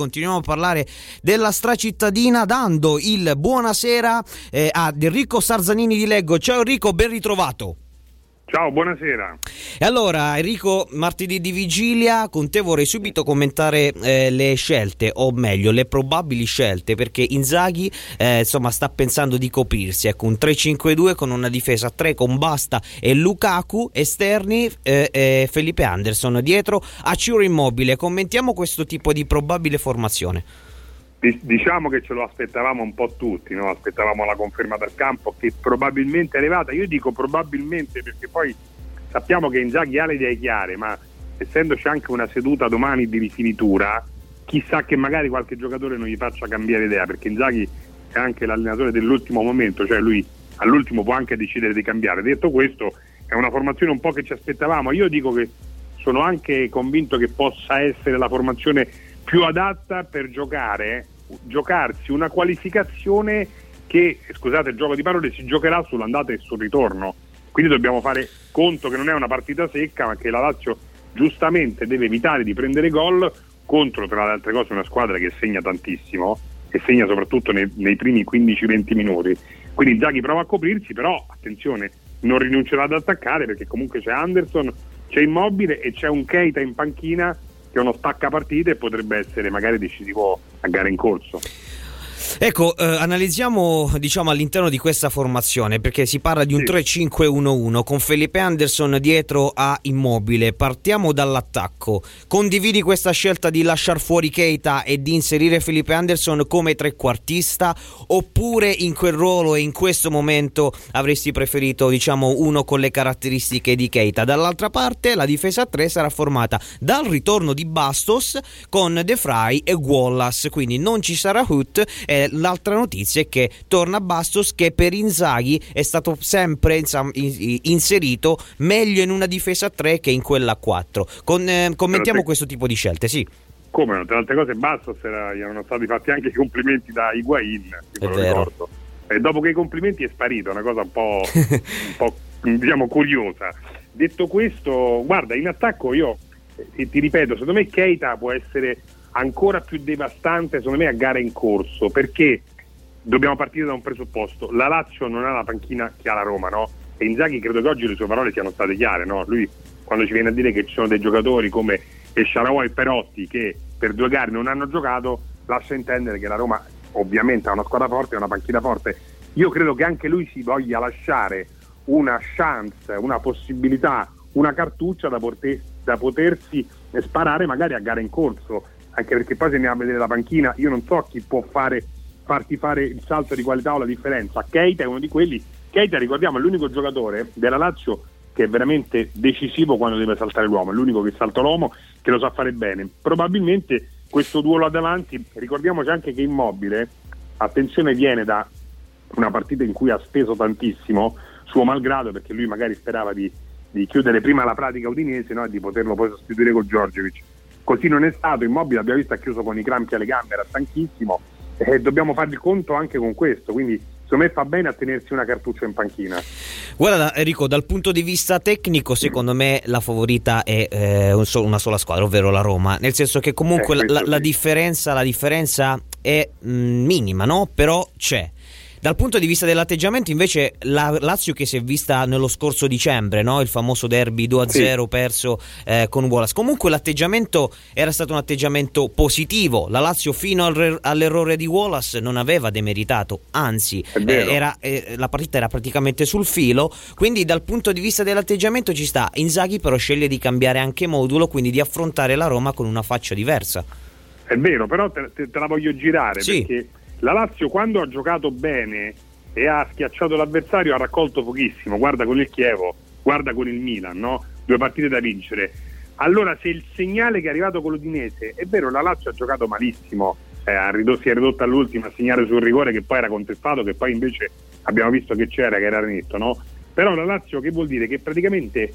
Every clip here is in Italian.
Continuiamo a parlare della stracittadina dando il buonasera eh, ad Enrico Sarzanini di Leggo. Ciao Enrico, ben ritrovato. Ciao, buonasera. E allora, Enrico, martedì di vigilia, con te vorrei subito commentare eh, le scelte, o meglio, le probabili scelte, perché Inzaghi eh, insomma, sta pensando di coprirsi. Ecco, un 3-5-2 con una difesa 3 con Basta e Lukaku, esterni eh, e Felipe Anderson dietro a Ciro Immobile. Commentiamo questo tipo di probabile formazione. Diciamo che ce lo aspettavamo un po' tutti, no? aspettavamo la conferma dal campo che probabilmente è arrivata. Io dico probabilmente perché poi sappiamo che Inzaghi ha le idee chiare, ma essendoci anche una seduta domani di rifinitura, chissà che magari qualche giocatore non gli faccia cambiare idea, perché Inzaghi è anche l'allenatore dell'ultimo momento, cioè lui all'ultimo può anche decidere di cambiare. Detto questo, è una formazione un po' che ci aspettavamo. Io dico che sono anche convinto che possa essere la formazione più adatta per giocare, giocarsi una qualificazione che, scusate il gioco di parole, si giocherà sull'andata e sul ritorno. Quindi dobbiamo fare conto che non è una partita secca, ma che la Lazio giustamente deve evitare di prendere gol contro, tra le altre cose, una squadra che segna tantissimo e segna soprattutto nei, nei primi 15-20 minuti. Quindi Zaghi prova a coprirsi, però attenzione, non rinuncerà ad attaccare perché comunque c'è Anderson, c'è Immobile e c'è un Keita in panchina che uno stacca partita e potrebbe essere magari decisivo a gara in corso. Ecco, eh, analizziamo diciamo, all'interno di questa formazione perché si parla di un sì. 3-5-1-1 con Felipe Anderson dietro a Immobile. Partiamo dall'attacco. Condividi questa scelta di lasciare fuori Keita e di inserire Felipe Anderson come trequartista oppure in quel ruolo e in questo momento avresti preferito diciamo, uno con le caratteristiche di Keita? Dall'altra parte la difesa 3 sarà formata dal ritorno di Bastos con De Frey e Wallace, quindi non ci sarà Hut. Eh, l'altra notizia è che torna Bastos che per Inzaghi è stato sempre insomma, inserito meglio in una difesa a 3 che in quella a 4. Con, eh, commentiamo questo tipo di scelte, sì. Come? Tra le altre cose Bastos era, gli erano stati fatti anche i complimenti da Higuain, è vero. Ricordo. E dopo che i complimenti è sparito, una cosa un po', un po' diciamo curiosa. Detto questo, guarda, in attacco io eh, ti ripeto, secondo me Keita può essere ancora più devastante secondo me a gara in corso perché dobbiamo partire da un presupposto la Lazio non ha la panchina che ha la Roma no? e Inzaghi credo che oggi le sue parole siano state chiare no? lui quando ci viene a dire che ci sono dei giocatori come Esciarawa e Perotti che per due gare non hanno giocato lascia intendere che la Roma ovviamente ha una squadra forte e una panchina forte io credo che anche lui si voglia lasciare una chance, una possibilità, una cartuccia da, poter, da potersi sparare magari a gara in corso anche perché poi se andiamo a vedere la panchina io non so chi può fare, farti fare il salto di qualità o la differenza. Keita è uno di quelli, Keita ricordiamo è l'unico giocatore della Lazio che è veramente decisivo quando deve saltare l'uomo, è l'unico che salta l'uomo che lo sa fare bene. Probabilmente questo duolo là davanti, ricordiamoci anche che Immobile, attenzione, viene da una partita in cui ha speso tantissimo, suo malgrado, perché lui magari sperava di, di chiudere prima la pratica udinese e di poterlo poi sostituire con Giorgiovic Così non è stato, Immobile abbiamo visto ha chiuso con i crampi alle gambe, era stanchissimo e dobbiamo fare il conto anche con questo, quindi secondo me fa bene a tenersi una cartuccia in panchina. Guarda Enrico, dal punto di vista tecnico secondo me la favorita è eh, una sola squadra, ovvero la Roma, nel senso che comunque eh, la, la, sì. differenza, la, differenza, è mh, mm, minima, no? però c'è. Dal punto di vista dell'atteggiamento, invece, la Lazio che si è vista nello scorso dicembre, no? il famoso derby 2-0 sì. perso eh, con Wallace. Comunque l'atteggiamento era stato un atteggiamento positivo. La Lazio fino al, all'errore di Wallace non aveva demeritato, anzi, eh, era, eh, la partita era praticamente sul filo. Quindi, dal punto di vista dell'atteggiamento, ci sta. Inzaghi, però, sceglie di cambiare anche modulo, quindi di affrontare la Roma con una faccia diversa. È vero, però te, te, te la voglio girare sì. perché la Lazio quando ha giocato bene e ha schiacciato l'avversario ha raccolto pochissimo, guarda con il Chievo, guarda con il Milan, no? due partite da vincere. Allora se il segnale che è arrivato con l'Udinese, è vero la Lazio ha giocato malissimo, eh, si è ridotta all'ultima a segnare sul rigore che poi era contestato, che poi invece abbiamo visto che c'era, che era netto, no? Però la Lazio che vuol dire? Che praticamente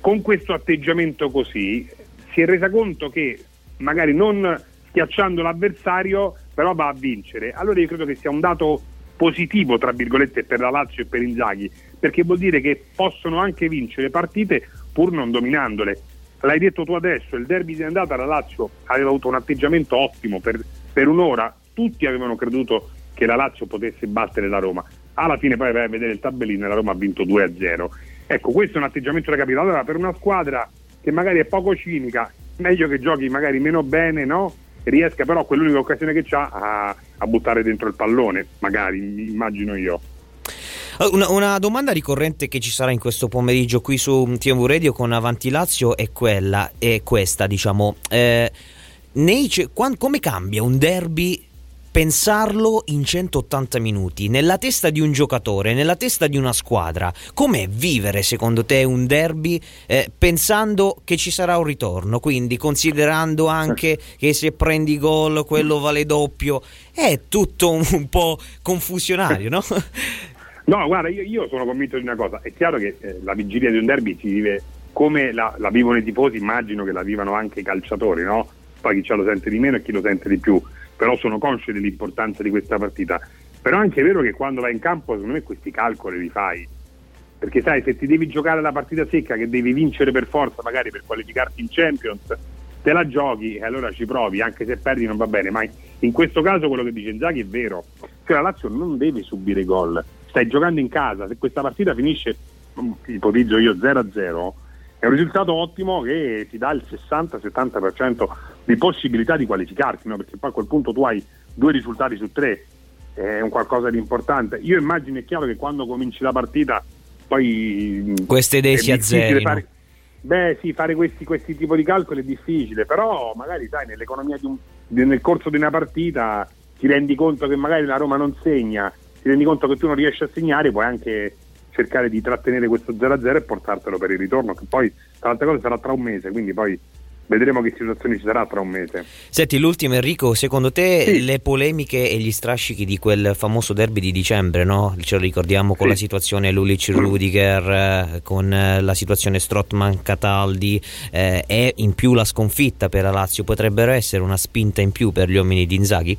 con questo atteggiamento così si è resa conto che magari non schiacciando l'avversario però va a vincere. Allora io credo che sia un dato positivo, tra virgolette, per la Lazio e per Inzaghi, perché vuol dire che possono anche vincere partite pur non dominandole. l'hai detto tu adesso, il derby di andata la Lazio aveva avuto un atteggiamento ottimo per, per un'ora, tutti avevano creduto che la Lazio potesse battere la Roma. Alla fine poi vai a vedere il tabellino e la Roma ha vinto 2-0. Ecco, questo è un atteggiamento da capitale. Allora, per una squadra che magari è poco cinica, meglio che giochi magari meno bene, no? Riesca però quell'unica occasione che ha a, a buttare dentro il pallone, magari, immagino io. Una, una, domanda ricorrente che ci sarà in questo pomeriggio qui su TV Radio con Avanti Lazio è quella, è questa, diciamo. Eh, nei, come cambia un derby pensarlo in 180 minuti, nella testa di un giocatore, nella testa di una squadra. Com'è vivere secondo te un derby eh, pensando che ci sarà un ritorno? Quindi considerando anche che se prendi gol quello vale doppio, è tutto un, un po' confusionario, no? No, guarda, io, io, sono convinto di una cosa, è chiaro che eh, la vigilia di un derby si vive come la, la, vivono i tifosi, immagino che la vivano anche i calciatori, no? Poi chi ce lo sente di meno e chi lo sente di più però sono conscio dell'importanza di questa partita. Però è anche vero che quando vai in campo, secondo me questi calcoli li fai. Perché sai, se ti devi giocare la partita secca che devi vincere per forza, magari per qualificarti in Champions, te la giochi e allora ci provi, anche se perdi non va bene. Ma in questo caso quello che dice Inzaghi è vero. Cioè la Lazio non deve subire gol. Stai giocando in casa, se questa partita finisce, mm, ipotizzo io 0-0, è un risultato ottimo che ti dà il 60-70% di possibilità di qualificarti, no? perché poi a quel punto tu hai due risultati su tre, è un qualcosa di importante. Io immagino, è chiaro che quando cominci la partita poi... Queste idee si azzerino. Fare, beh sì, fare questi, questi tipi di calcoli è difficile, però magari sai, nell'economia di un, nel corso di una partita ti rendi conto che magari la Roma non segna, ti rendi conto che tu non riesci a segnare, puoi anche cercare di trattenere questo 0-0 e portartelo per il ritorno, che poi tra altre cose sarà tra un mese, quindi poi vedremo che situazione ci sarà tra un mese. Senti, l'ultimo Enrico, secondo te sì. le polemiche e gli strascichi di quel famoso derby di dicembre, no? ce lo ricordiamo con sì. la situazione Lulic-Rudiger, eh, con eh, la situazione Strottman-Cataldi eh, e in più la sconfitta per la Lazio, potrebbero essere una spinta in più per gli uomini di Inzaghi?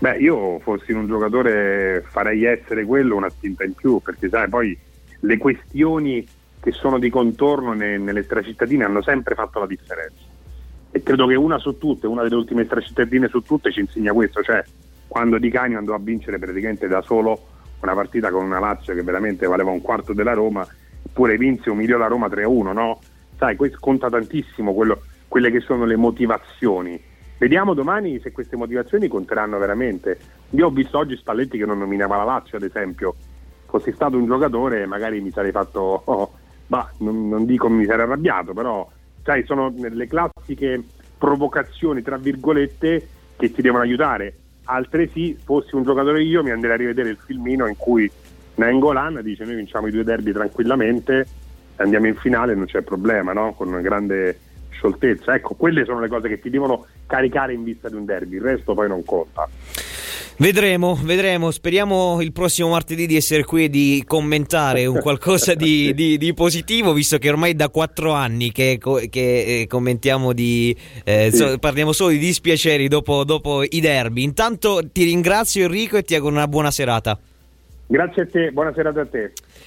Beh, io fossi un giocatore farei essere quello una spinta in più, perché sai, poi le questioni che sono di contorno ne, nelle stracittadine hanno sempre fatto la differenza. E credo che una su tutte, una delle ultime stracittadine su tutte ci insegna questo, cioè quando Di Canio andò a vincere praticamente da solo una partita con una Lazio che veramente valeva un quarto della Roma, eppure vinse, umiliò la Roma 3-1, no? Sai, questo conta tantissimo quello, quelle che sono le motivazioni. Vediamo domani se queste motivazioni conteranno veramente. Io ho visto oggi Spalletti che non nominava la Lazio, ad esempio. Fossi stato un giocatore magari mi sarei fatto oh, bah, non, non, dico mi sarei arrabbiato, però sai, sono le classiche provocazioni, tra virgolette, che ti devono aiutare. Altresì, fossi un giocatore io, mi andrei a rivedere il filmino in cui Nangolan dice noi vinciamo i due derby tranquillamente, andiamo in finale, non c'è problema, no? con una grande scioltezza. Ecco, quelle sono le cose che ti devono caricare in vista di un derby, il resto poi non conta. Vedremo, vedremo. Speriamo il prossimo martedì di essere qui e di commentare un qualcosa di, di, di positivo, visto che ormai da quattro anni che, che eh, commentiamo di. Eh, sì. so, parliamo solo di dispiaceri dopo, dopo i derby. Intanto ti ringrazio, Enrico, e ti auguro una buona serata. Grazie a te, buona serata a te.